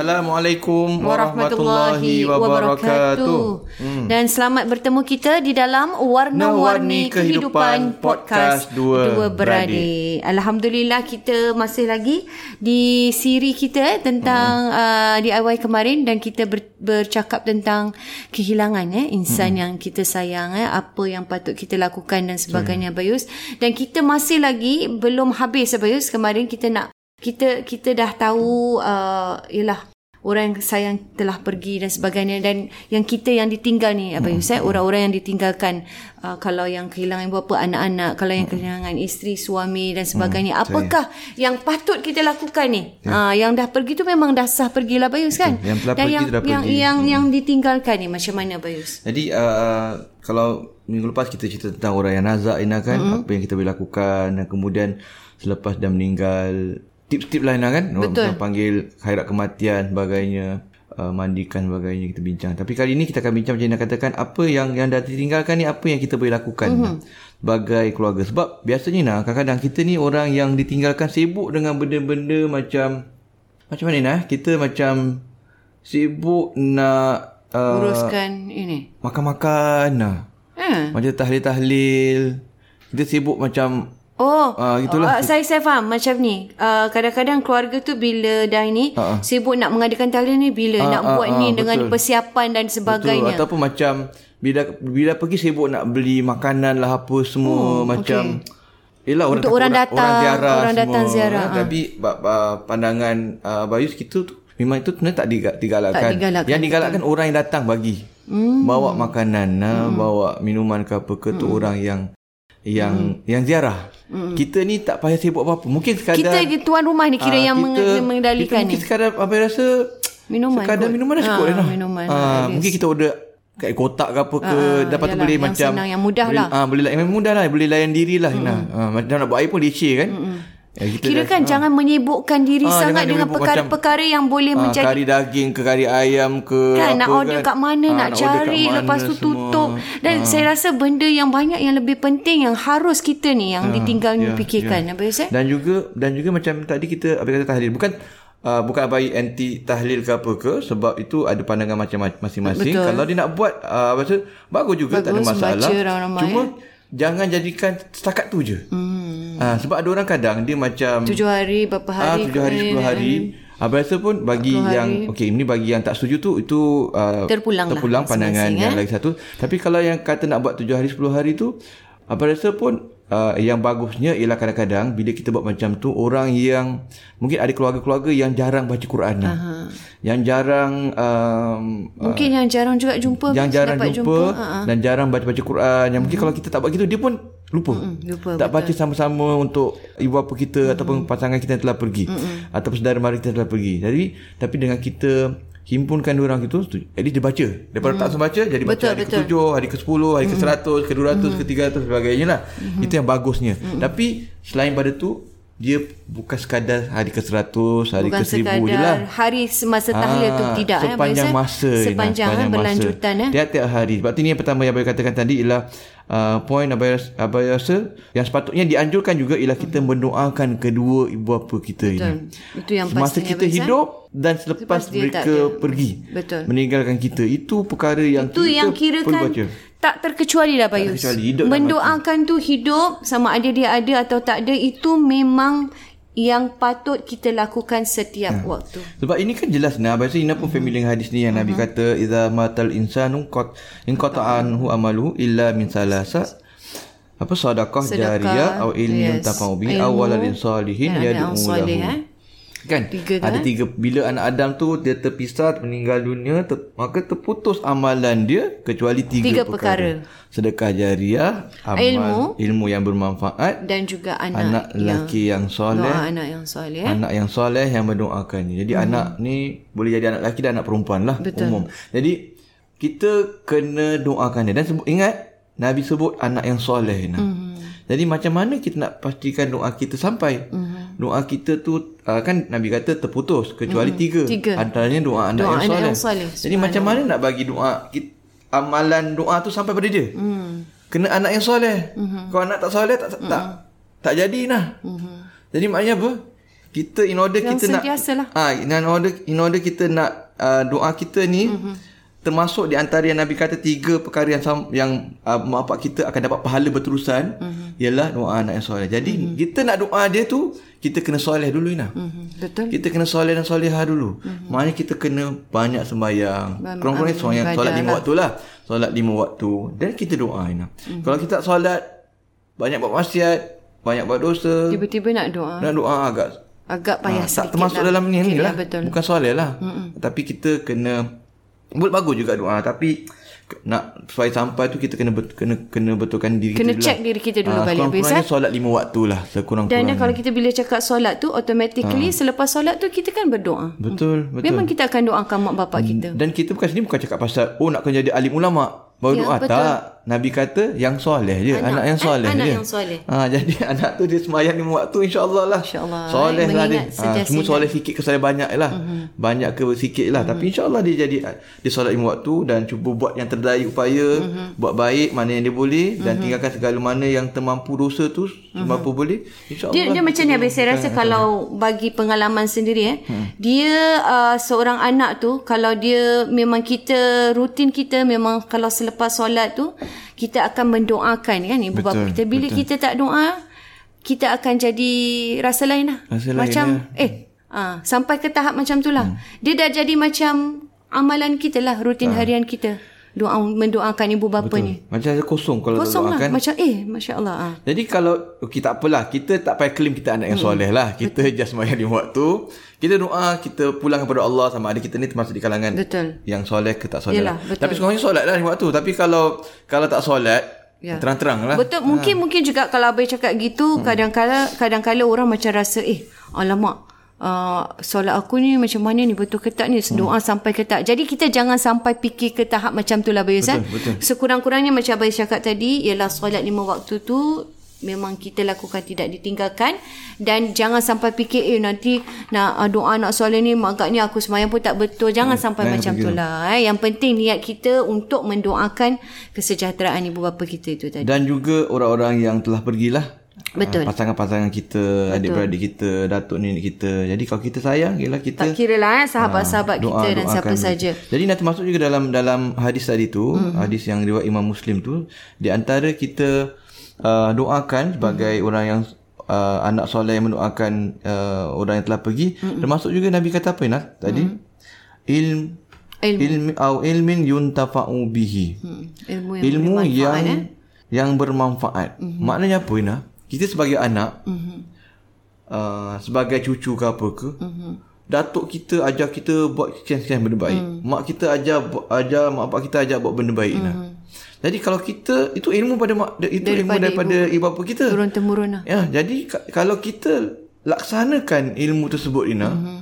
Assalamualaikum warahmatullahi, wabarakatuh. Hmm. Dan selamat bertemu kita di dalam Warna-Warni Kehidupan, Kehidupan Podcast Dua, Dua Beradik. Alhamdulillah kita masih lagi di siri kita tentang hmm. uh, DIY kemarin dan kita ber, bercakap tentang kehilangan eh, insan hmm. yang kita sayang. Eh, apa yang patut kita lakukan dan sebagainya hmm. Bayus. Dan kita masih lagi belum habis Bayus. Kemarin kita nak kita kita dah tahu uh, ialah orang yang sayang telah pergi dan sebagainya dan yang kita yang ditinggal ni apa hmm. Yusuf orang-orang yang ditinggalkan uh, kalau yang kehilangan bapa anak-anak kalau yang hmm. kehilangan isteri suami dan sebagainya hmm. apakah saya. yang patut kita lakukan ni ya. uh, yang dah pergi tu memang dah sah pergilah Bayus kan yang telah dan pergi yang, dah yang, pergi yang hmm. yang ditinggalkan ni macam mana Bayus jadi uh, kalau minggu lepas kita cerita tentang orang yang nazak Ina kan hmm. apa yang kita boleh lakukan dan kemudian selepas dah meninggal tips-tips lain lah kan? Betul. Orang panggil khairat kematian sebagainya uh, mandikan sebagainya kita bincang. Tapi kali ini kita akan bincang macam yang katakan apa yang yang dah ditinggalkan ni apa yang kita boleh lakukan mm-hmm. sebagai keluarga? Sebab biasanya nah kadang-kadang kita ni orang yang ditinggalkan sibuk dengan benda-benda macam macam mana nah kita macam sibuk nak uh, uruskan ini. makan-makan nah eh. macam tahlil-tahlil. Kita sibuk macam Oh, uh. Uh, saya saya faham macam ni. Uh, kadang-kadang keluarga tu bila dah ini uh, uh. sibuk nak mengadakan talian ni bila uh, nak uh, buat uh, ni uh, dengan betul. persiapan dan sebagainya. Betul. Ataupun macam bila bila pergi sibuk nak beli makanan lah apa semua oh, macam okay. Yelah, orang Untuk orang, datang orang ziarah orang datang semua. ziarah. Uh. Tapi uh, pandangan uh, Bayus kita tu memang itu sebenarnya tak digalakkan. Tak digalakkan. Yang digalakkan betul. orang yang datang bagi. Hmm. Bawa makanan, hmm. bawa minuman ke apa ke hmm. tu orang yang yang hmm. yang ziarah. Hmm. Kita ni tak payah sibuk apa-apa. Mungkin sekadar kita tuan rumah ni kira uh, yang kita, mengendalikan ni. Kita sekadar apa rasa minuman. Sekadar kot. minuman dah cukup ha, dah. Minuman. Uh, mungkin kita order kat kotak ke apa ke uh, dapat tu boleh yang macam senang yang mudah boleh, lah. Ah boleh yang mudah lah boleh layan diri lah hmm. uh, macam nak buat air pun leceh kan. Hmm. Ya, Kira kan ha. jangan menyibukkan diri ha, sangat dengan perkara-perkara yang boleh ha, menjadi kari daging ke kari ayam ke kan, apa nak order kan. kat mana ha, nak, nak cari mana lepas tu tutup dan ha. saya rasa benda yang banyak yang lebih penting yang harus kita ni yang ha, ditinggal ya, fikirkan ya. apa saya dan juga dan juga macam tadi kita apa kata tahlil bukan Uh, bukan abai anti tahlil ke apa ke sebab itu ada pandangan macam masing-masing Betul. kalau dia nak buat uh, bagus juga bagus, tak ada masalah cuma jangan jadikan setakat tu je hmm. Ha, sebab ada orang kadang dia macam tujuh hari berapa hari? Ah tujuh hari sepuluh hari. Ha, biasa pun bagi yang okey ini bagi yang tak setuju tu itu uh, terpulang, terpulang lah, pandangan yang eh? lagi satu. Tapi kalau yang kata nak buat tujuh hari sepuluh hari tu apa rasa pun uh, yang bagusnya ialah kadang-kadang bila kita buat macam tu orang yang mungkin ada keluarga-keluarga yang jarang baca Quran ni. Yang jarang um, mungkin uh, yang jarang juga jumpa yang jarang jumpa, jumpa dan jarang baca-baca Quran. Yang mungkin uh-huh. kalau kita tak buat gitu dia pun lupa. Mm-mm, lupa tak betul. baca sama-sama untuk ibu bapa kita Mm-mm. ataupun pasangan kita yang telah pergi Mm-mm. ataupun saudara mara kita yang telah pergi. Jadi tapi dengan kita himpunkan dua orang itu at least dia baca. Daripada hmm. tak sempat baca jadi baca hari betul. ke-7 hari ke-10 hari ke-100 ke-200 ke-300 sebagainya lah. Itu yang bagusnya. Tapi selain pada tu dia bukan sekadar hari ke-100 hari Bukan ke-1000 je lah hari semasa tahlil tu Ah, tidak eh, sepanjang Abang masa sepanjang, eh, berlanjutan eh. tiap-tiap hari sebab tu ni yang pertama yang Abang katakan tadi ialah uh, poin Abang Abang rasa yang sepatutnya dianjurkan juga ialah kita mendoakan kedua ibu bapa kita Betul. ini Itu yang semasa kita Abang Yusuf. hidup dan selepas Lepas dia tak mereka pergi Betul. meninggalkan kita itu perkara yang Itu kita yang perlu kirakan baca tak terkecuali terkecuali, hidup dan Mendoakan tu hidup sama ada dia ada atau tak ada itu memang yang patut kita lakukan setiap waktu. Sebab ini kan jelas nah bahasa ini pun family dengan hadis ni yang Nabi kata idza matal insanu qat in qata'anhu amalu illa min salasa. Apa sedekah jariyah atau ilmu yes. yuntafa'u bi Ilmu aw waladin salihin yad'u yang soleh, lahu. Kan Tiga tu, ada tiga bila anak Adam tu dia terpisah meninggal dunia ter, maka terputus amalan dia kecuali tiga, Tiga perkara. perkara. Sedekah jariah, amal Ilmu. ilmu yang bermanfaat, Dan juga anak, anak lelaki yang, soleh, doa anak yang soleh. eh. Anak yang soleh yang mendoakannya. Jadi hmm. anak ni boleh jadi anak lelaki dan anak perempuan lah Betul. umum. Jadi kita kena doakan dia dan sebut ingat Nabi sebut anak yang soleh nah. Hmm. Jadi macam mana kita nak pastikan doa kita sampai? Hmm. Doa kita tu uh, kan Nabi kata terputus kecuali hmm. tiga. Tiga. Antaranya doa anak, Doa yang, soleh. yang soleh. Jadi macam mana nak bagi doa kita, amalan doa tu sampai pada dia? Hmm. Kena anak yang soleh. Hmm. Kalau anak tak soleh tak tak, tak tak jadi nah. Hmm. Jadi maknanya apa? Kita in order Yang kita nak lah. Ah, in order in order kita nak uh, doa kita ni mm-hmm. Termasuk di antara yang Nabi kata tiga perkara yang yang uh, mak bapak kita akan dapat pahala berterusan mm-hmm. ialah doa anak yang soleh. Jadi mm-hmm. kita nak doa dia tu kita kena soleh dulu Ina. Mhm, Betul. Kita kena soleh dan solehah dulu. Mm-hmm. Maknanya kita kena banyak sembahyang. Kurang-kurangnya solat, solat lima waktu lah. Solat lima waktu. Dan kita doa Ina. Mm-hmm. Kalau kita tak solat, banyak buat maksiat, banyak buat dosa, Tiba-tiba nak doa. nak doa agak Agak payah Ah, sedikit tak termasuk lah. dalam ni ni Okey lah. Betul. Bukan soleh lah. Mm-mm. Tapi kita kena bagus juga doa tapi ke- nak supaya sampai tu kita kena bet, kena kena betulkan diri Kena kita dulu check lah. diri kita dulu Ah, balik, habis, Sekurang-kurangnya solat lima waktu lah Dan sekurang-kurangnya. kalau kita bila cakap solat tu automatically selepas solat tu kita kan berdoa. Betul, betul. Memang kita akan doakan mak bapak kita. Dan kita bukan sini bukan cakap pasal oh nak kena jadi alim ulama baru Ya, doa betul. tak. Nabi kata yang soleh je, anak, Anak, yang eh, soleh anak je. yang soleh. Ha, jadi anak tu dia semayang lima waktu insya-Allah lah. InsyaAllah, Soleh eh, lah dia. mengingat Ha, semua soleh sikit ke soleh banyak lah. Mm-hmm. Banyak ke sikit lah. Mm-hmm. Tapi insya-Allah dia jadi dia solat lima waktu dan cuba buat yang terbaik upaya, mm-hmm. buat baik mana yang dia boleh dan mm-hmm. tinggalkan segala mana yang termampu dosa tu semampu mm-hmm. boleh. Insya-Allah. Dia, dia macam ni habis saya rasa kalau bagi pengalaman sendiri eh hmm. dia uh, seorang anak tu kalau dia memang kita rutin kita memang kalau selepas solat tu kita akan mendoakan kan ibu bapa Betul, kita bila betul. kita tak doa kita akan jadi rasa lain lah Rasa lain, macam eh uh, sampai ke tahap macam tu lah hmm. dia dah jadi macam amalan kita lah rutin harian kita doa mendoakan ibu bapa ni Macam ada kosong kalau kosong tak lah doakan. macam eh masya-Allah ah. Jadi kalau okay, tak apalah kita tak payah claim kita anak yang Hmm. soleh lah. Kita just sembahyang lima waktu. Kita doa, kita pulang kepada Allah sama ada kita ni termasuk di kalangan Betul. yang soleh ke tak soleh. Yelah, lah. betul. Tapi sekurang-kurangnya solat lah waktu. Tapi kalau kalau tak solat, Ya. terang-terang lah. Betul mungkin mungkin juga kalau abai cakap gitu kadang-kala kadang-kala orang macam rasa eh alamak uh, solat aku ni macam mana ni betul ke tak ni doa sampai ke tak. Jadi kita jangan sampai fikir ke tahap macam tu lah Abai Yusuf. betul. Sekurang-kurangnya macam Abai cakap tadi ialah solat lima waktu tu memang kita lakukan tidak ditinggalkan dan jangan sampai fikir eh nanti nak uh, doa nak solat ni agaknya aku semayang pun tak betul jangan sampai jangan macam tu lah eh. yang penting niat kita untuk mendoakan kesejahteraan ibu bapa kita itu tadi Dan juga orang-orang yang telah pergilah. Betul. Ah, pasangan-pasangan kita, adik-beradik kita, datuk nenek kita. Jadi kalau kita sayang, ialah kita Tak kira lah eh, sahabat-sahabat Ah, doa- kita dan siapa saja. Jadi nanti masuk juga dalam dalam hadis tadi tu, Mhm. mm-hmm. hadis yang riwayat Imam Muslim tu, di antara kita uh, doakan sebagai mm-hmm. orang yang uh, anak soleh yang mendoakan uh, orang yang telah pergi, mm-hmm. termasuk juga Nabi kata apa Ina tadi? Mm-hmm. Ilm Ilmu. ilmi au ilmin yuntafa'u bihi. Hmm, ilmu yang Ilmu bermanfaat, yang eh. yang bermanfaat. Mm-hmm. Maknanya apa Ina? Kita sebagai anak Mhm. uh, sebagai cucu ke apa ke mm-hmm. datuk kita ajar kita buat sekian-sekian benda baik mm. mak kita ajar ajar mak bapak kita ajar buat benda baik mm-hmm. Jadi kalau kita itu ilmu pada mak itu daripada ilmu daripada ibu, ibu bapa kita Turun temurun lah. ya jadi ka- kalau kita laksanakan ilmu tersebut Ina mm-hmm.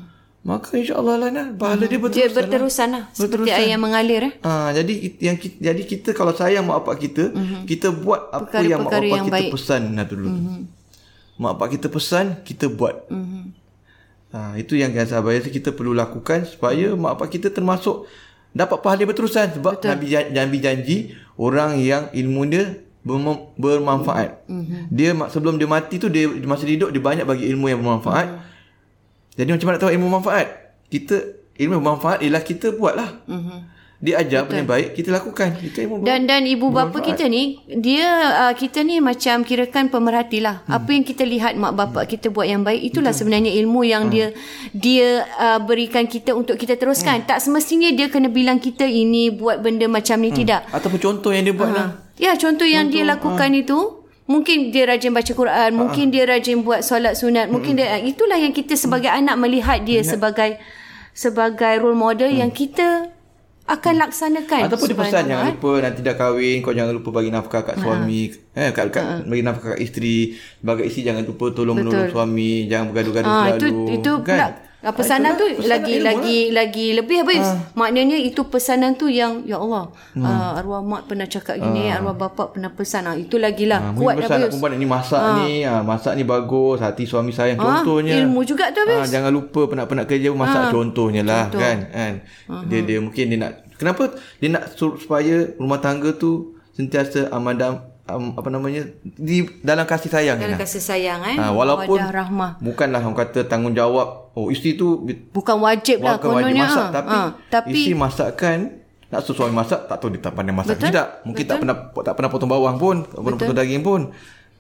maka insya-Allah lah nah, pahala dia berterusan. Dia berterusan lah. Seperti air yang mengalir eh. Ah, jadi yang jadi kita kalau sayang mak bapak kita, mm-hmm. kita buat apa Perkara-perkara yang mak bapak yang kita baik. pesan nah dulu. Mm-hmm. Mak bapak kita pesan, kita buat. Mm-hmm. Ah, itu yang saya kita perlu lakukan supaya mm-hmm. mak bapak kita termasuk dapat pahala berterusan sebab Betul. Nabi Nabi janji orang yang ilmu dia bermanfaat. Mm-hmm. Dia sebelum dia mati tu dia masa dia hidup dia banyak bagi ilmu yang bermanfaat. Mm-hmm. Jadi macam mana tahu ilmu manfaat? Kita ilmu bermanfaat ialah kita buatlah. Mm-hmm. Dia ajar apa yang baik kita lakukan. Itu ilmu dan dan ibu bapa kita ni dia uh, kita ni macam kirakan pemerhati lah. Hmm. Apa yang kita lihat mak bapak hmm. kita buat yang baik itulah Betul. sebenarnya ilmu yang hmm. dia dia uh, berikan kita untuk kita teruskan. Hmm. Tak semestinya dia kena bilang kita ini buat benda macam ni hmm. tidak. Ataupun contoh yang dia buat uh. lah. Ya contoh yang dia lakukan ha. itu mungkin dia rajin baca Quran, ha. mungkin dia rajin buat solat sunat, hmm. mungkin dia itulah yang kita sebagai hmm. anak melihat dia Ingat. sebagai sebagai role model hmm. yang kita akan hmm. laksanakan. Ataupun dia pesan jangan lupa nanti dah kahwin kau jangan lupa bagi nafkah kat ha. suami, eh kat, kat ha. bagi nafkah kat isteri, sebagai isteri jangan lupa tolong menolong suami, jangan bergaduh-gaduh ha, terlalu. Itu itu kan? pula Ah, pesanan tu pesanan lagi lagi lah. lagi lebih habis. Ha. Maknanya itu pesanan tu yang ya Allah, hmm. uh, arwah mak pernah cakap gini, ha. arwah bapa pernah pesan. Ha. itu lagilah ha. kuat pesan perempuan ni masak ha. ni, ha. masak ni bagus, hati suami sayang ha. contohnya. Ilmu juga tu habis. Ha. jangan lupa penat-penat kerja masak ha. contohnya lah Contoh. kan. kan. Uh-huh. Dia dia mungkin dia nak kenapa dia nak supaya rumah tangga tu sentiasa amadam um, apa namanya di dalam kasih sayang dalam kasih sayang eh ha, walaupun rahmah bukanlah orang kata tanggungjawab oh isteri tu bukan wajib lah bukan wajib masak ha. tapi, ha. tapi isteri masakkan nak suami masak tak tahu dia tak pandai masak Betul? tidak mungkin Betul? tak pernah tak pernah potong bawang pun tak pernah potong daging pun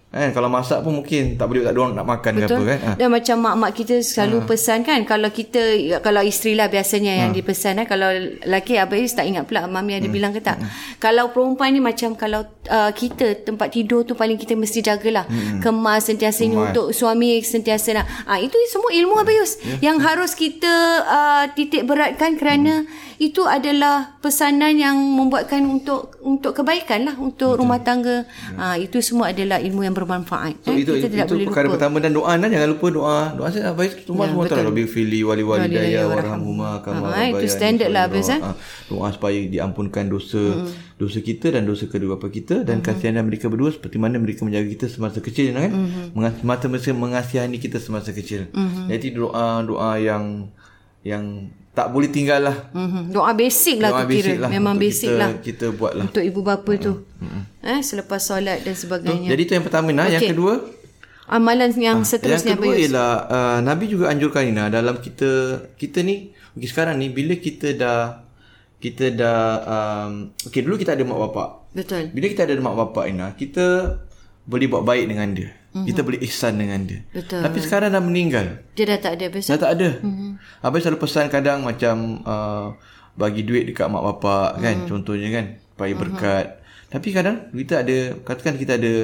Kan kalau masak pun mungkin tak boleh tak ada orang nak makan Betul. ke apa kan. Ha. Dan macam mak-mak kita selalu ha. pesan kan kalau kita kalau isteri lah biasanya ha. yang dipesan kan kalau lelaki abis tak ingat pula mami ada hmm. bilang ke tak. Hmm. Kalau perempuan ni macam kalau uh, kita tempat tidur tu paling kita mesti jagalah. Hmm. Kemas sentiasa ni untuk suami sentiasa nak. Ah ha, itu semua ilmu hmm. Abayus yeah. yang harus kita uh, titik beratkan kerana hmm itu adalah pesanan yang membuatkan untuk untuk kebaikan lah untuk Betul. rumah tangga. Ya. Ha, itu semua adalah ilmu yang bermanfaat. So, eh? itu, Kita itu, tidak itu boleh perkara lupa. pertama dan doa kan jangan lupa doa. Doa saya baik semua ya, semua tahu lebih fili wali wali daya warhamhuma kama ha, itu standard lah habis eh. Doa supaya diampunkan dosa hmm. dosa kita dan dosa kedua bapa kita dan hmm. kasihan mereka berdua seperti mana mereka menjaga kita semasa kecil kan. Hmm. Mata mengasihi kita semasa kecil. Hmm. Jadi doa doa yang yang tak boleh tinggal lah. Mm-hmm. Doa basic lah Doa tu basic kira. Lah Memang basic kita, lah. Kita buat lah. Untuk ibu bapa mm-hmm. tu. Mm-hmm. Eh, selepas solat dan sebagainya. Jadi tu yang pertama nah. Okay. Yang kedua. Amalan yang seterusnya. Yang kedua ialah uh, Nabi juga anjurkan Ina dalam kita kita ni okay, sekarang ni bila kita dah kita dah um, okay dulu kita ada mak bapak. Betul. Bila kita ada mak bapak Ina kita boleh buat baik dengan dia. Mm-hmm. Kita boleh ihsan dengan dia. Betul. Tapi sekarang dah meninggal. Dia dah tak ada besar. Dah tak ada. Mm-hmm. Abang selalu pesan kadang macam uh, bagi duit dekat mak bapak mm-hmm. kan mhm. contohnya kan supaya mm-hmm. berkat. Tapi kadang kita ada katakan kita ada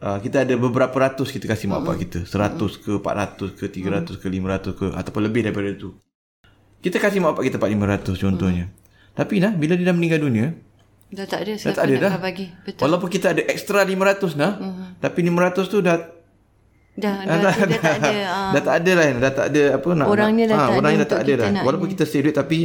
uh, kita ada beberapa ratus kita kasih mak mm-hmm. bapak kita. Seratus ke, empat ratus ke, tiga ratus ke, lima ratus ke ataupun lebih daripada itu. Kita kasih mak bapak kita empat lima ratus contohnya. Mm-hmm. Tapi nah bila dia dah meninggal dunia, Dah tak ada siapa dah tak ada, nak dah. bagi. Betul. Walaupun kita ada extra 500 nah. Uh-huh. Tapi 500 tu dah dah dah, dah, dah, dah, dah tak ada. Uh, dah tak ada lah. Dah tak ada apa nak. Orangnya dah, ha, tak, orangnya dah tak ada dah. Walaupun kita save duit tapi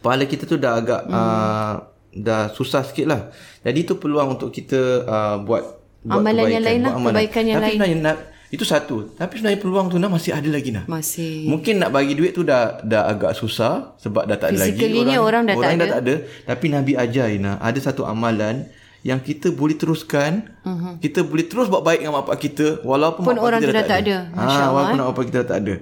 pahala kita tu dah agak uh, uh, dah susah sikit lah. Jadi itu peluang untuk kita uh, buat, buat amalan kebaikan. yang lain lah. Kebaikan yang tapi lain. Tapi itu satu. Tapi sebenarnya peluang tu nak masih ada lagi nak. Masih. Mungkin nak bagi duit tu dah dah agak susah sebab dah tak ada lagi orang. orang dah orang tak dah tak ada. Tapi Nabi ajar Ina, ada satu amalan yang kita boleh teruskan. Uh-huh. Kita boleh terus buat baik dengan bapak kita walaupun Pun orang kita dah tak ada. ada. Ha, walaupun eh? bapak kita dah tak ada.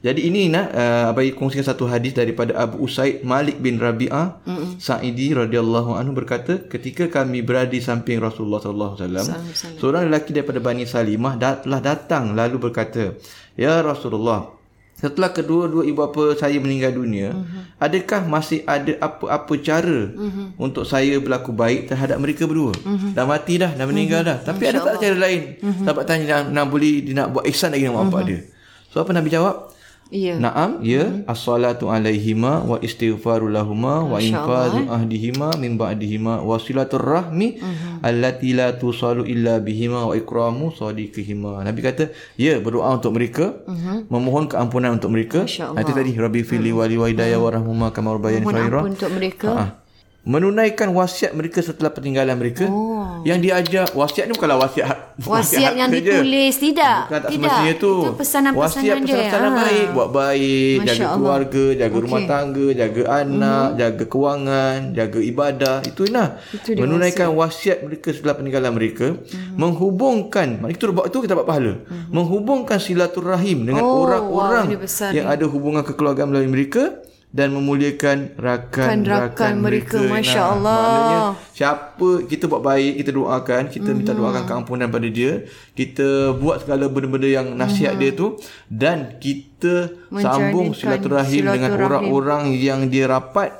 Jadi ini nak uh, abai kongsikan satu hadis daripada Abu Usaid Malik bin Rabi'ah mm-hmm. Sa'idi radhiyallahu anhu berkata ketika kami berada di samping Rasulullah sallallahu alaihi wasallam seorang lelaki daripada Bani Salimah telah datang lalu berkata ya Rasulullah setelah kedua-dua ibu bapa saya meninggal dunia mm-hmm. adakah masih ada apa-apa cara mm-hmm. untuk saya berlaku baik terhadap mereka berdua mm-hmm. dah mati dah dah meninggal mm-hmm. dah tapi Insya ada tak cara lain mm-hmm. sahabat tanya nak, nak boleh dia nak buat ihsan lagi dengan mm-hmm. bapak dia so apa Nabi jawab Ya. Naam, ya. Mm-hmm. As-salatu alaihima wa istighfaru lahuma wa infadhu ahdihima min ba'dihima wa silatur rahmi mm-hmm. allati la tusalu illa bihima wa ikramu sadiqihima. Nabi kata, ya berdoa untuk mereka, mm-hmm. memohon keampunan untuk mereka. Nanti tadi Rabbi fili mm-hmm. wali wa hidayah mm-hmm. wa rahmuma kama rabbayani saghira. Mohon ampun untuk mereka. Ha-ha menunaikan wasiat mereka setelah peninggalan mereka oh. yang diajar wasiat ni bukanlah wasiat wasiat, wasiat yang ditulis je. tidak bukan tak semestinya tu itu pesanan-pesanan wasiat pesanan-pesanan ha. baik buat baik Masya jaga Allah. keluarga jaga okay. rumah tangga jaga anak mm-hmm. jaga kewangan jaga ibadah itu nah itu menunaikan wasiat. wasiat mereka setelah peninggalan mereka mm-hmm. menghubungkan itu buat itu kita dapat pahala mm-hmm. menghubungkan silaturahim dengan oh, orang-orang wow, yang ada hubungan kekeluargaan melalui mereka dan memuliakan rakan-rakan mereka. mereka. Masya nah, Allah. Maknanya siapa kita buat baik, kita doakan, kita mm-hmm. minta doakan keampunan pada dia, kita buat segala benda-benda yang nasihat mm-hmm. dia tu dan kita sambung silaturahim, silaturahim dengan orang-orang yang dia rapat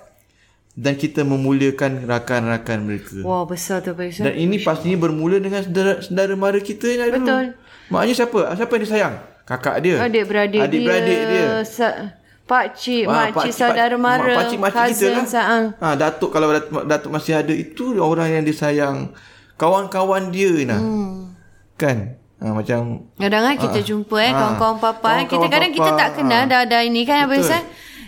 dan kita memuliakan rakan-rakan mereka. Wah, besar tu Pak Dan ini pastinya bermula dengan saudara, saudara mara kita yang dulu. Betul. Maknanya siapa? Siapa yang disayang? Kakak dia. Adik-beradik dia. Adik-beradik dia. Sa- Pak cik, ha, mak cik, saudara mara, pak cik, mak cik kita lah. Saang. Ha, datuk kalau datuk, datuk masih ada itu orang yang disayang. Kawan-kawan dia nah. Hmm. Kan? Ha, macam kadang-kadang ha, kita jumpa eh ha, kawan-kawan papa. Kawan-kawan kita kadang kita tak kenal ha. dah dah ini kan apa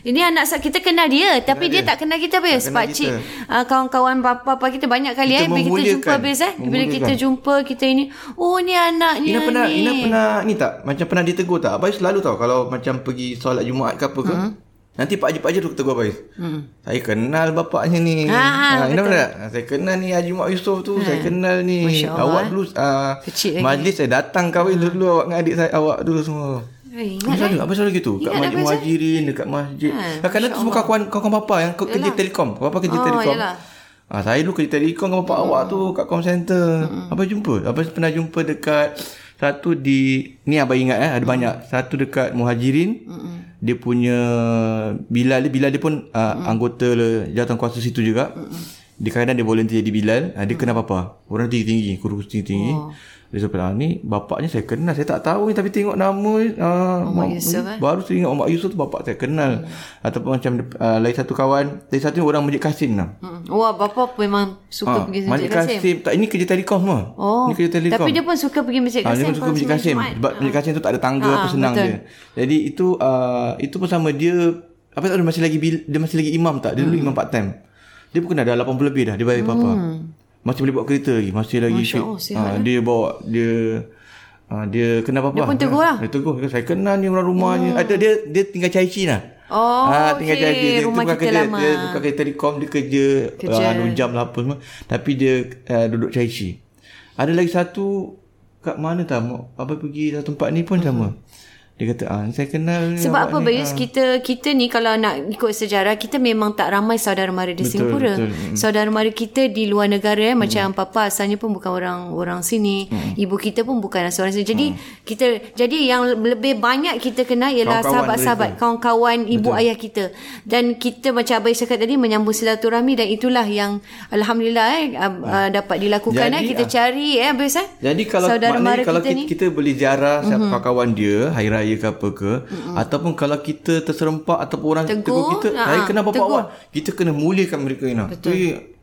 ini anak kita kenal dia tapi kenal dia. dia tak kenal kita habis. Pak cik uh, kawan-kawan bapa-bapa kita banyak kali kita eh bila kita jumpa habis eh. Bila kita jumpa kita ini oh ni anaknya Ina pernah ni. Ina pernah ni tak macam pernah ditegur tak? Abang selalu tahu kalau macam pergi solat Jumaat ke apa ke. Hmm. Nanti Pak Haji Pak Haji tu tegur Abang. Hmm. Saya kenal bapaknya ni. Ha, ha, ha Ina pernah Saya kenal ni Haji Mak Yusof tu. Ha. Saya kenal ni. Awak dulu uh, majlis saya datang kahwin dulu awak dengan adik saya awak dulu semua. Eh, ingat selalu, eh? Apa selalu gitu? Kat masjid muhajirin, dekat masjid. Ha, Kadang-kadang tu semua kawan, kawan bapa yang yalah. kerja telekom. Bapa kerja oh, telekom. Ha, saya dulu kerja telekom dengan bapa hmm. awak tu kat call center. Hmm. Apa jumpa? Apa pernah jumpa dekat satu di ni abang ingat eh ada hmm. banyak. Satu dekat muhajirin. Hmm. Dia punya Bilal dia Bilal dia pun uh, hmm. anggota jawatan kuasa situ juga. Hmm. Dia kadang dia volunteer di Bilal. Uh, dia hmm. kena apa? Orang tinggi-tinggi, kurus tinggi-tinggi. Oh. Dia cakap, ah, ni bapaknya saya kenal. Saya tak tahu ni tapi tengok nama. Uh, Mak Yusuf eh? Baru saya ingat Mak Yusuf tu bapak saya kenal. Hmm. Ataupun macam uh, lain satu kawan. Lain satu orang Masjid Kasim lah. Hmm. Wah, bapak memang suka ha, pergi Masjid Kasim. Kasim. Tak, ini kerja telekom semua. Oh. Ini kerja telekom. Tapi dia pun suka pergi Masjid Kasim. Ha, dia pun suka Masjid Kasim. Sebab ha. Masjid Kasim tu tak ada tangga ha, apa senang betul. dia. Jadi itu uh, itu pun sama dia apa tak dia masih lagi dia masih lagi imam tak? Dia dulu hmm. imam part time. Dia pun kena dah 80 lebih dah dia bayar hmm. papa. Masih boleh bawa kereta lagi, masih lagi Masya Allah, ha, dia bawa dia Ha, dia kenal apa-apa. Dia pun tegur lah. Dia tegur. Saya kenal ni orang rumahnya. Hmm. Ada dia dia tinggal cai Chi lah. Oh, ha, tinggal okay. Chi. Dia Rumah kita kerja, lama. Dia bukan kerja telekom. Dia kerja, kerja. Uh, jam lah apa semua. Tapi dia uh, duduk cai Chi. Ada lagi satu kat mana tak? Apa pergi satu tempat ni pun hmm. sama. Dia kata, ah, saya kenal Sebab apa, Bayus? Ah. Kita, kita ni kalau nak ikut sejarah, kita memang tak ramai saudara mara di betul, Singapura. Betul. Saudara mara kita di luar negara, eh, hmm. macam papa asalnya pun bukan orang orang sini. Hmm. Ibu kita pun bukan orang sini. Jadi, hmm. kita jadi yang lebih banyak kita kenal ialah sahabat-sahabat, kawan-kawan ibu betul. ayah kita. Dan kita macam Abai cakap tadi, menyambung silaturahmi dan itulah yang Alhamdulillah eh, hmm. dapat dilakukan. Jadi, eh. Kita cari, eh, Bayus. Eh, jadi, kalau, saudara mara kalau kita, kita, kita beli jarah siapa hmm. kawan dia, Hari Raya ke apa ke mm-hmm. ataupun kalau kita terserempak ataupun orang tegur, tegur kita saya kena bawa awak kita kena muliakan mereka ini betul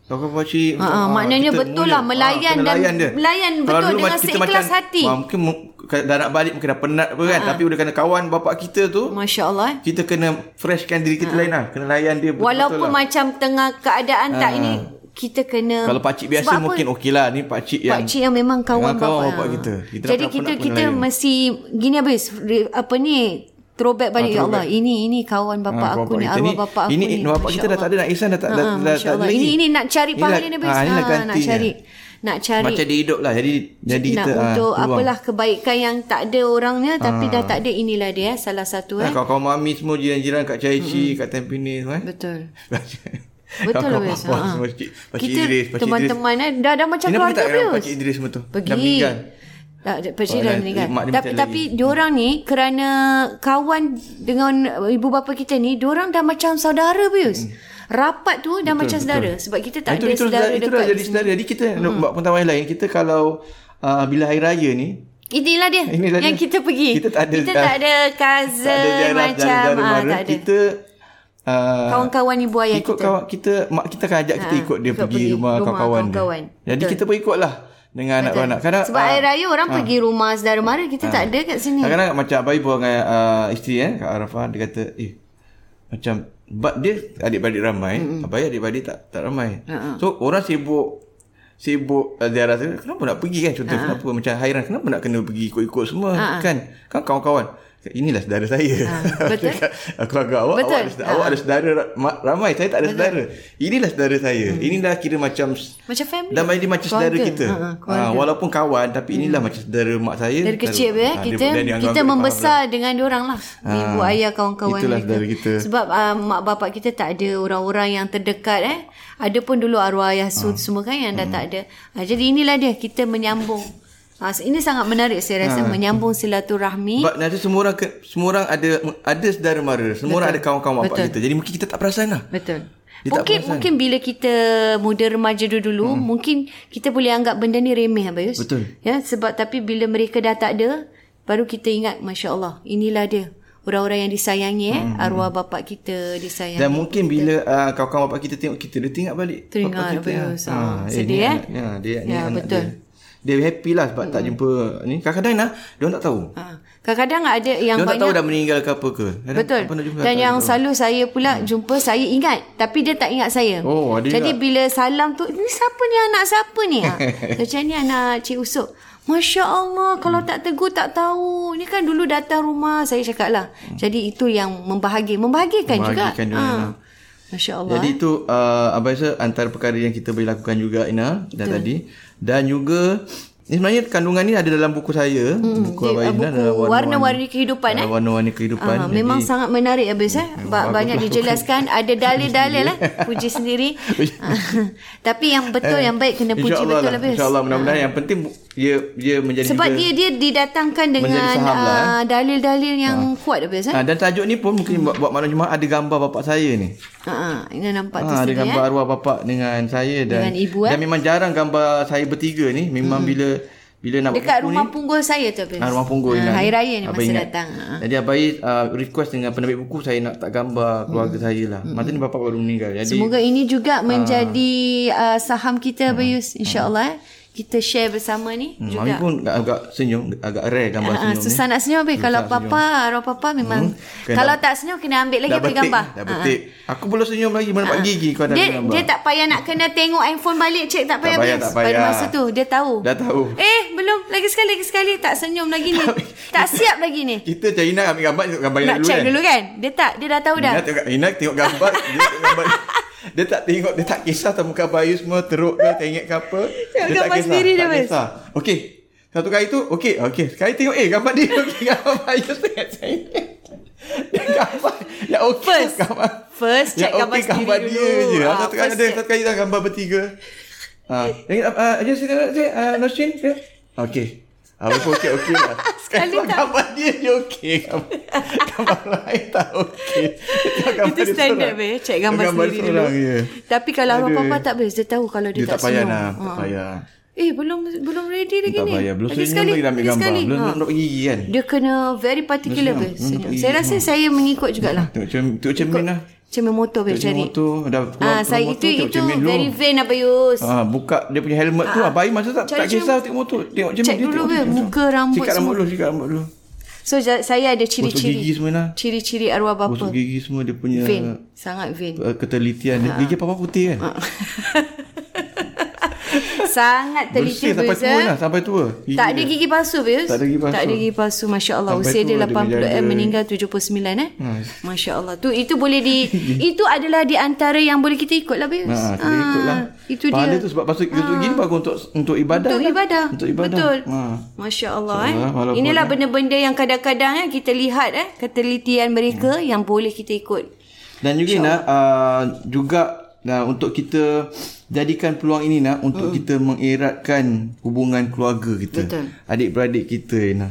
Kakak pakcik ha, ha, Maknanya betul mulia. lah Melayan ha, dan dia. Melayan betul dengan seikhlas hati ha, Mungkin dah nak balik Mungkin dah penat apa kan ha. Tapi udah kena kawan bapak kita tu Masya Allah Kita kena freshkan diri kita ha. lain lah Kena layan dia betul-betul Walaupun lah. macam tengah keadaan ha. tak ini kita kena kalau pak cik biasa mungkin okey lah. Ni pak cik yang pak cik yang memang kawan, kawan bapak, kita. kita jadi kita kita mesti gini habis apa ni throwback balik. Ha, ya Allah ini ini kawan bapa ha, aku ni arwah bapa aku ini, ni. bapa kita dah tak ada nak ihsan dah tak ha, dah, dah, dah, dah ini ini nak cari pahala ni habis. ha, ha, nak cari nak cari macam dia hidup lah. Jadi jadi nak kita untuk ha, apalah kebaikan yang tak ada orangnya tapi ha. dah tak ada inilah dia salah satu ha, eh. kawan-kawan mami semua jiran-jiran kat Chai Chi kat Tampines eh. Betul Betul lah biasa. Ha. Kita teman-teman eh dah dah macam keluarga biasa. Pak Cik Idris semua tu. Pergi. Dah meninggal. Tak, Pak Cik dah meninggal. Tapi, tapi diorang ni kerana kawan dengan ibu bapa kita ni, diorang dah macam saudara biasa. Hmm. Rapat tu dah betul, macam saudara. Sebab kita tak itu, ada itu, saudara itu, dekat. Itu jadi saudara. Jadi kita hmm. buat pengetahuan lain. Kita kalau uh, bila hari raya ni, Inilah dia Inilah yang dia. kita pergi. Kita tak ada- kita tak ada cousin tak ada jarak macam jarak ah, mara. tak ada. Kita uh, Kawan-kawan ibu ayah ikut kita. kawan kita mak kita akan ajak kita Ha, ikut dia ikut pergi, pergi rumah, rumah kawan-kawan dia. kawan-kawan. Jadi Betul. kita pun ikutlah dengan anak-anak. Kadang Sebab ah, air raya orang pergi rumah saudara mara kita tak ada kat sini. Kadang-kadang macam abai pun dengan uh, isteri eh Kak Arafah dia kata eh macam but dia adik-beradik ramai, mm-hmm. abai adik-beradik tak tak ramai. Ha-ha. So orang sibuk sibuk uh, ziarah tu kenapa nak pergi kan contoh Ha. kenapa macam hairan kenapa nak kena pergi ikut-ikut semua Ha-ha. kan kan kawan-kawan inilah saudara saya betul. keluarga awak Betul. awak ada, saudara, awak ada saudara ra- ma- ramai saya tak ada saudara inilah saudara saya inilah kira macam Macam family. dan macam saudara Keluarga. kita. Ha, ha, Ha, walaupun kawan tapi inilah macam saudara mak saya. Dari kecil saudara- eh, ha, kita dia anggap- kita anggap dia membesar dengan diorang lah. Ibu ayah kawan-kawan itulah saudara kita. Sebab uh, mak bapak kita tak ada orang-orang yang terdekat eh. Ada pun dulu arwah ayah Ha. semua kan yang dah tak ada. Uh, jadi inilah dia kita menyambung. Uh, ini sangat menarik saya rasa menyambung silaturahmi. Sebab nanti semua orang semua orang ada ada saudara mara, semua orang ada kawan-kawan bapak Betul. kita. Jadi mungkin kita tak perasan lah. Betul. Dia mungkin mungkin bila kita muda remaja dulu hmm. mungkin kita boleh anggap benda ni remeh Abayus. Betul. Ya sebab tapi bila mereka dah tak ada baru kita ingat masya-Allah inilah dia orang-orang yang disayangi eh Hmm. arwah bapak kita disayangi. Dan mungkin bila uh, kawan-kawan bapak kita tengok kita, dia teringat balik. Teringat bapak kita. Abayus. Ha, eh, sedih, ni eh? Ya, dia, ni Ya, anak betul. Dia. Dia happy lah sebab tak jumpa ni. Kadang-kadang nah, dia orang tak tahu. Ha. Kadang-kadang ada yang Dia orang tak banyak tahu dah meninggal ke apa ke. Kadang, Betul. Apa jumpa, Dan tak yang tahu. selalu saya pula jumpa saya ingat tapi dia tak ingat saya. Oh, ada Jadi juga. bila salam tu ni siapa ni anak siapa ni? Ha. Macam ni anak Cik Usuk. Masya Allah kalau tak tegur tak tahu. Ni kan dulu datang rumah saya cakap lah. Jadi itu yang membahagi, membahagikan, juga. Membahagikan dunia, Ha. lah. Masya Allah. Jadi itu uh, Abang rasa antara perkara yang kita boleh lakukan juga Ina dan tadi dan juga ni sebenarnya kandungan ni ada dalam buku saya hmm, buku Abang dia, Ina buku dalam Warna-Warni Kehidupan, eh? warna-warni kehidupan Ah, memang sangat menarik habis eh. Ba- banyak dijelaskan, ada dalil-dalil eh. Puji sendiri. Ah, Tapi yang betul yang baik kena puji betul lah, habis. InsyaAllah mudah-mudahan yang penting dia dia menjadi Sebab juga, dia dia didatangkan dengan lah, uh, dalil-dalil yang kuat habis eh. Ah, dan tajuk ni pun mungkin buat, buat malam Jumaat ada gambar bapak saya ni. Ha ah, ini nampak tu Ha, ada sini gambar eh. arwah bapak dengan saya dan Dengan ibu, eh? dan memang jarang gambar saya bertiga ni memang bila bila nak Dekat rumah ni, punggul saya tu habis. Ah, rumah punggul Ah, Ina Hari raya ni masa ingat. datang. Ha. Jadi Abai uh, request dengan penerbit buku saya nak tak gambar keluarga saya lah. Masa ni bapak baru meninggal. Jadi Semoga ini juga Ah. menjadi uh, saham kita Abayus insya-Allah eh. Kita share bersama ni hmm, juga. Mami pun agak, agak senyum, agak rare gambar Ah, senyum susah ni. nak senyum habis kalau papa arwah papa memang Kena- kalau tak senyum kena ambil lagi Dah gambar. dah Ah, betik. Aku belum senyum lagi, mana dapat gigi kau dah Dia gambar. dia tak payah nak kena tengok handphone balik cek tak payah payah, habis. tak payah. Pada masa tu dia tahu. Dah tahu. Eh belum lagi sekali lagi sekali tak senyum lagi ni. tak siap lagi ni. Kita cari Ina ambil gambar, tengok gambar Nak dulu check kan. dulu kan? Dia tak dia dah tahu dah. Ina tengok, Ina tengok gambar, dia tengok gambar. Dia tak tengok, dia tak kisah tentang muka bayu semua teruk ke, tengok ke apa. Dia tak gambar kisah, sendiri tak dia, kisah. Okey. Satu kali tu, okey, okey. Sekali tengok, eh gambar dia, okey, gambar bayu tengok saya. Dia gambar, ya okey. First. gambar. First check ya, gambar okey, sendiri gambar dulu. dia je. Ah, satu kali ada, satu kali dah gambar bertiga. Ha, yang uh, saya saya uh, Nasrin ke? Okey. Ah, betul okey okey lah. Sekali tak. gambar dia je okey. Gambar, gambar lain tak okey. Itu dia standard be check gambar, Gambar sendiri dulu. ya. Tapi kalau Aduh. papa tak habis dia tahu kalau dia, Dia tak payah senyum. nak, Ha. tak payah. Eh belum belum ready lagi Tak ni. payah. Belum Lagi sekali, lagi ambil gambar. sekali. Belum Ha. nak gigi kan. Dia kena very particular Belum be. senyum. Belum nak Saya rasa saya mengikut jugalah. Tengok cermin, tengok cermin lah. Cermin motor Tengok cari. motor, dah keluar, Ah, saya motor, itu tengok itu cermin very vain Abayus. Ah, buka dia punya helmet tu. Ah, bayi masa tak, Cari tak kisah cermin. tengok motor. Tengok cermin dia. dulu, tengok cermin. Muka, rambut Sikat rambut dulu, sikat rambut dulu. So saya ada Gosok ciri-ciri. gigi semua lah. Ciri-ciri arwah bapa. Gosok gigi semua dia punya Vain. Sangat vain. uh, ketelitian. Ah. Gigi papa putih kan? Sangat teliti Bersih sampai tua eh. lah. Sampai tua. Gigi Tak ada gigi palsu Tak ada gigi palsu. Tak ada gigi palsu Masya Allah Sampai Usia dia dia 80 eh, Meninggal 79 eh Nice. Masya Allah tu Itu boleh di Itu adalah di antara Yang boleh kita ikut lah Bius Ha, kita ikut lah. Itu Pahala dia tu sebab pasal gosok gigi bagus untuk untuk ibadah. Untuk kan? ibadah Untuk ibadah. Betul Ha. Masya Allah eh. Inilah eh. benda-benda yang kadang-kadang eh, Kita lihat eh Ketelitian mereka Hmm. Yang boleh kita ikut Dan juga nak uh, juga nah, untuk kita jadikan peluang ini nak untuk kita mengeratkan hubungan keluarga kita. Betul. Adik-beradik kita Ina.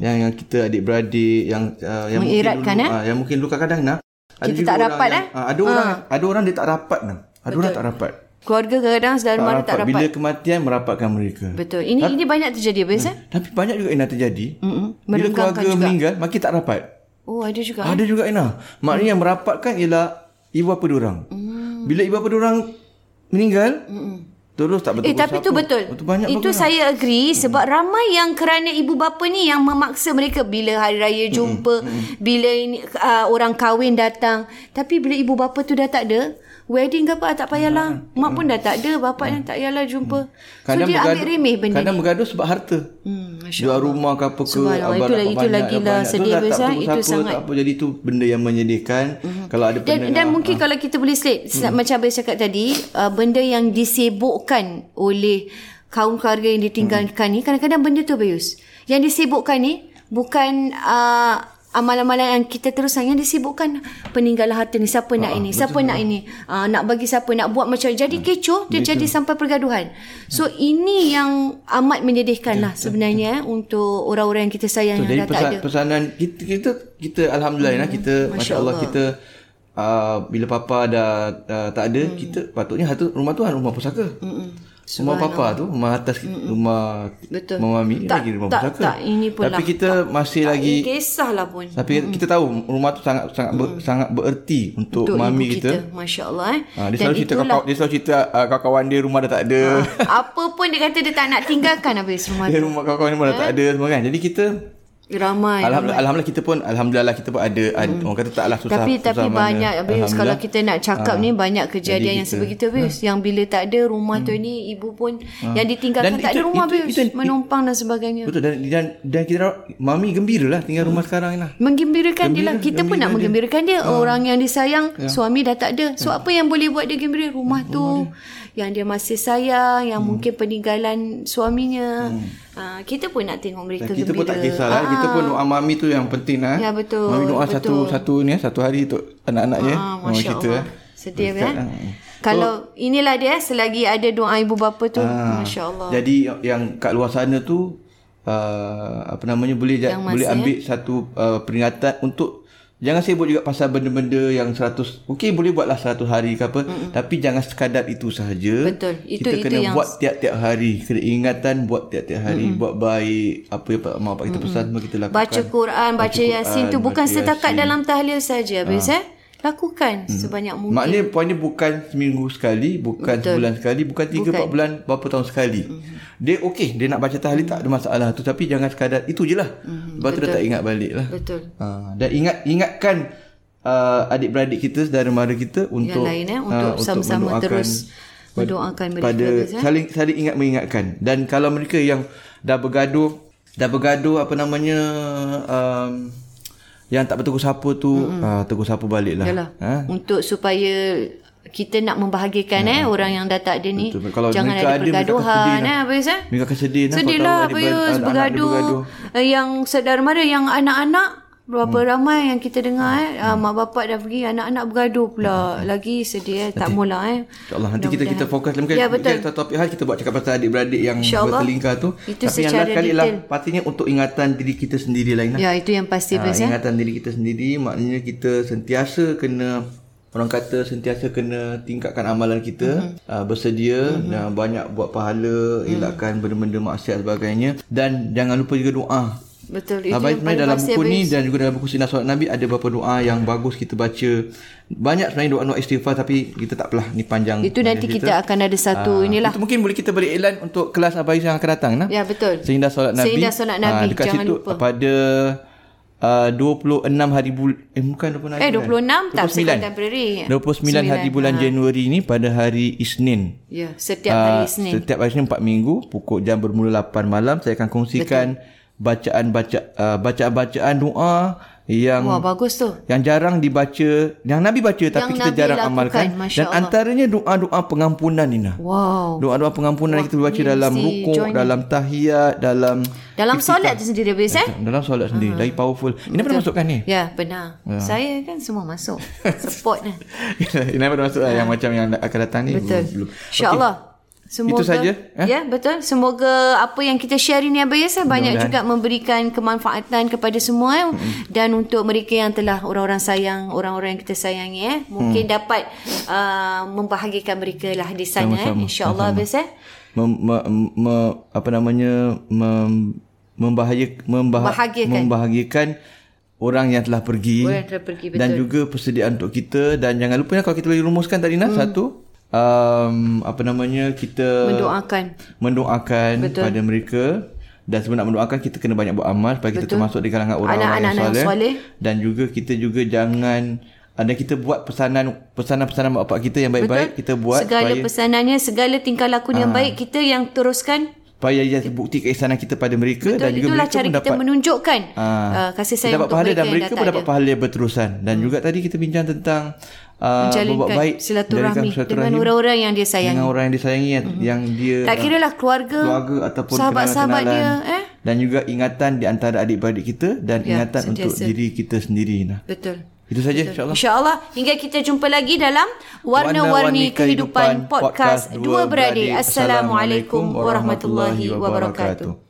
Yang yang kita adik-beradik yang uh, yang Mengeratkan, mungkin dulu, eh? ah, yang mungkin dulu kadang-kadang nak ada Kita tak orang rapat, yang, eh? ah, ada orang ada orang dia tak rapat nak. Ada orang tak rapat. Keluarga kadang-kadang saudara mara tak Rapat. Bila kematian merapatkan mereka. Betul. Ini ini banyak terjadi habis eh? Tapi banyak juga Ina terjadi. Mm-mm. Bila keluarga juga. meninggal, makin tak rapat. Oh, ada juga. eh? Ada juga Ina. Maknanya yang merapatkan ialah ibu bapa diorang. Mm. Bila ibu bapa diorang meninggal, terus tak betul Eh tapi tu betul. Betul banyak Itu bagus. saya agree sebab ramai yang kerana ibu bapa ni yang memaksa mereka bila hari raya jumpa, bila ini uh, orang kahwin datang. Tapi bila ibu bapa tu dah tak ada, wedding ke apa tak payahlah. Mak pun dah tak ada, bapak yang tak payahlah jumpa. So dia ambil remeh benda kadang ni. bergaduh sebab harta. Hmm, Jual rumah ke apa ke abang itu lagilah dapat banyak. sedih besar, itu sangat. tak apa jadi tu benda yang menyedihkan kalau ada Dan, pendengar dan mungkin kalau kita boleh slate hmm. macam Abang cakap tadi uh, benda yang disibukkan oleh kaum keluarga yang ditinggalkan ni kadang-kadang benda tu Bayus yang disibukkan ni bukan uh, amalan-amalan yang kita teruskan yang disibukkan peninggalan harta ni siapa nak ini? siapa nak ini? Uh, nak bagi siapa nak buat macam jadi kecoh dia jadi sampai pergaduhan. So ini yang amat menyedihkan lah sebenarnya eh, untuk orang-orang yang kita sayang So, yang jadi dah tak pesan, ada. pesanan kita kita kita alhamdulillah hmm, kita masya-Allah kita uh, bila papa dah uh, tak ada hmm. kita patutnya rumah tu kan rumah pusaka. Hmm. Rumah papa tu rumah atas hmm. rumah Betul. rumah mami Tak- lagi rumah tak- pusaka. tak, ini pun Tapi kita masih lagi kisahlah pun tapi kita tahu rumah tu sangat sangat ber, sangat bererti untuk, untuk mami kita. kita. Masya Allah eh. Ha, dia selalu cerita kawan dia selalu cerita uh, kawan-kawan dia rumah dah tak ada. Apa pun dia kata dia tak nak tinggalkan habis rumah dia tu. rumah kawan-kawan dia rumah dah tak ada semua kan. Jadi kita Ramai. Alhamdulillah, alhamdulillah kita pun alhamdulillah kita pun ada, ada orang kata taklah susah tapi susah tapi mana. banyak habis kalau kita nak cakap Ah. ni banyak kejadian Jadi yang sebegitu habis yang bila tak ada rumah tu ni ibu pun yang ditinggalkan Dan tak ada itu- rumah itu- habis itu- menumpang dan sebagainya. Betul dan dan, dan kita mami gembira lah tinggal rumah sekarang ni lah. Menggembirakan dia lah. Gembira, Kita pun nak gembira menggembirakan dia. Orang yang disayang, suami dah tak ada. So, apa yang boleh buat dia gembira? Rumah tu. Yang dia masih sayang. Yang mungkin peninggalan suaminya. Ha, kita pun nak tengok mereka Dan kita gembira. pun tak kisahlah. Kita pun doa mami tu yang penting lah. Ya, betul, Mami doa betul. satu satu ni eh, satu hari untuk anak-anak je. Ah, Mama Masya kita. Allah. eh. Sedih kan? ah. Kalau inilah dia selagi ada doa ibu bapa tu. Ah, Masya Allah. Jadi yang- kat luar sana tu uh, apa namanya boleh Yang boleh masih, ambil satu uh, peringatan untuk jangan sibuk juga pasal benda-benda yang 100 okey boleh buatlah 100 hari ke apa Mm-mm. tapi jangan sekadar itu sahaja Betul. Itu- kita itu kena yang- buat tiap-tiap hari kena ingatan buat tiap-tiap hari Mm-mm. buat baik apa yang mak bapak kita pesan semua kita lakukan Baca Quran, baca, Baca Yasin tu Quran, bukan setakat Yasin. dalam tahlil saja. Habis eh? Lakukan sebanyak mungkin. Maknanya poinnya bukan seminggu sekali, bukan Betul. sebulan sekali, bukan tiga empat bulan, berapa tahun sekali. Mm-hmm. Dia okey, dia nak baca tahlil tak ada masalah tu tapi jangan sekadar itu je lah. Mm-hmm. Lepas tu dia tak ingat balik lah. Betul. Ha, dan ingat ingatkan uh, adik-beradik kita, saudara mara kita untuk lain, eh, untuk ah, sama-sama terus mendoakan mereka pada habis, eh. saling saling ingat mengingatkan. Dan kalau mereka yang dah bergaduh, dah bergaduh apa namanya um, yang tak bertegur sapa tu, mm-hmm. uh, tegur sapa balik lah. Yalah. Ha? Untuk supaya kita nak membahagikan eh orang yang dah tak ada ni. Betul. Kalau Jangan ada ada, pergaduhan eh habis eh. Mereka akan sedih lah. Sedih lah anak-anak dia bergaduh. bergaduh. Eh, Yang saudara mara yang anak-anak Berapa hmm. ramai yang kita dengar eh hmm. mak bapak dah pergi anak-anak bergaduh pula. Hmm. Lagi sedih eh tak mula eh. InsyaAllah nanti kita kita fokus mungkin Ya, betul. satu topik hal kita buat cakap pasal adik-beradik yang bertelingkar tu. Itu Tapi yang last kali lah pastinya untuk ingatan diri kita sendiri lain lah. Ya itu yang pasti Ha, Bayus eh. ingatan diri kita sendiri maknanya kita sentiasa kena orang kata sentiasa kena tingkatkan amalan kita mm-hmm. uh, bersedia mm-hmm. dan banyak buat pahala mm. elakkan benda-benda maksiat sebagainya dan jangan lupa juga doa Betul itu yang sebenarnya dalam buku ni Bayus. dan juga dalam buku Sinar Solat Nabi ada beberapa doa yang bagus kita baca. Banyak sebenarnya doa-doa istighfar tapi kita tak apalah ni panjang. Itu nanti panjang kita akan ada satu Ah, inilah. Itu mungkin boleh kita beri iklan untuk kelas Abang yang akan datang nah. Ya betul. Seindah solat Nabi. Seindah solat Nabi, Ah, dekat jangan situ lupa. pada uh, 26 hari bulan eh bukan 26 hari Eh, 26 tak, 29. contemporary. 29 hari bulan Ha. Januari ni pada hari Isnin. Ya, setiap hari Ah, Isnin. Setiap hari Isnin 4 minggu pukul jam bermula 8 malam saya akan kongsikan bacaan baca uh, bacaan-bacaan doa yang Wah, bagus tu. yang jarang dibaca, yang Nabi baca tapi kita Nabi jarang lakukan, amalkan Masya dan Allah. antaranya doa-doa pengampunan Nina. Wow. Doa-doa pengampunan kita baca ni dalam rukuk, ni. dalam tahiyat, dalam Dalam solat tu sendiri Bayus eh? dalam solat sendiri. Lagi powerful. Ini pernah masukkan ni. Ya, benar. Saya kan semua masuk. Support ni. Ini pernah masuk lah yang macam yang akan datang ni. Betul. Belum. InsyaAllah. Semoga, Itu saja, eh? Ya, betul. Semoga apa yang kita share ini Abang Yasir banyak juga memberikan kemanfaatan kepada semua eh? hmm. dan untuk mereka yang telah orang-orang sayang, orang-orang yang kita sayangi eh, mungkin hmm. dapat uh, membahagikan mereka lah di sana eh. Insya-Allah Abang Yasir. Mem, me, me, apa namanya mem, membahaya, membah, membahagikan orang yang telah pergi, orang yang telah pergi betul. dan juga persediaan untuk kita dan jangan lupa kalau kita boleh rumuskan tadi nah hmm. satu um, apa namanya kita mendoakan. mendoakan Betul. pada mereka. Dan sebenarnya mendoakan kita kena banyak buat amal supaya kita termasuk di kalangan orang-orang yang soleh. dan juga kita juga jangan ada kita buat pesanan pesanan-pesanan bapak kita yang baik-baik. Betul. kita buat segala supaya, pesanannya segala tingkah laku yang aa, ah. baik kita yang teruskan. Supaya dia bukti keisanan kita pada mereka Betul, dan juga itulah mereka cara kita dapat, menunjukkan uh, kasih sayang untuk mereka dan mereka pun dapat pahala berterusan. Dan hmm. juga tadi kita bincang tentang uh, menjalinkan baik silaturahmi, dengan orang-orang yang dia sayangi. Dengan orang yang disayangi mm-hmm. yang dia tak kira lah keluarga, keluarga ataupun sahabat-sahabat dia eh dan juga ingatan di antara adik-beradik kita dan ya, ingatan sentiasa. untuk diri kita sendiri nah. Betul. Itu saja insya-Allah. Insya-Allah hingga kita jumpa lagi dalam Warna-warni Kehidupan Podcast Dua Beradik. Assalamualaikum warahmatullahi wabarakatuh.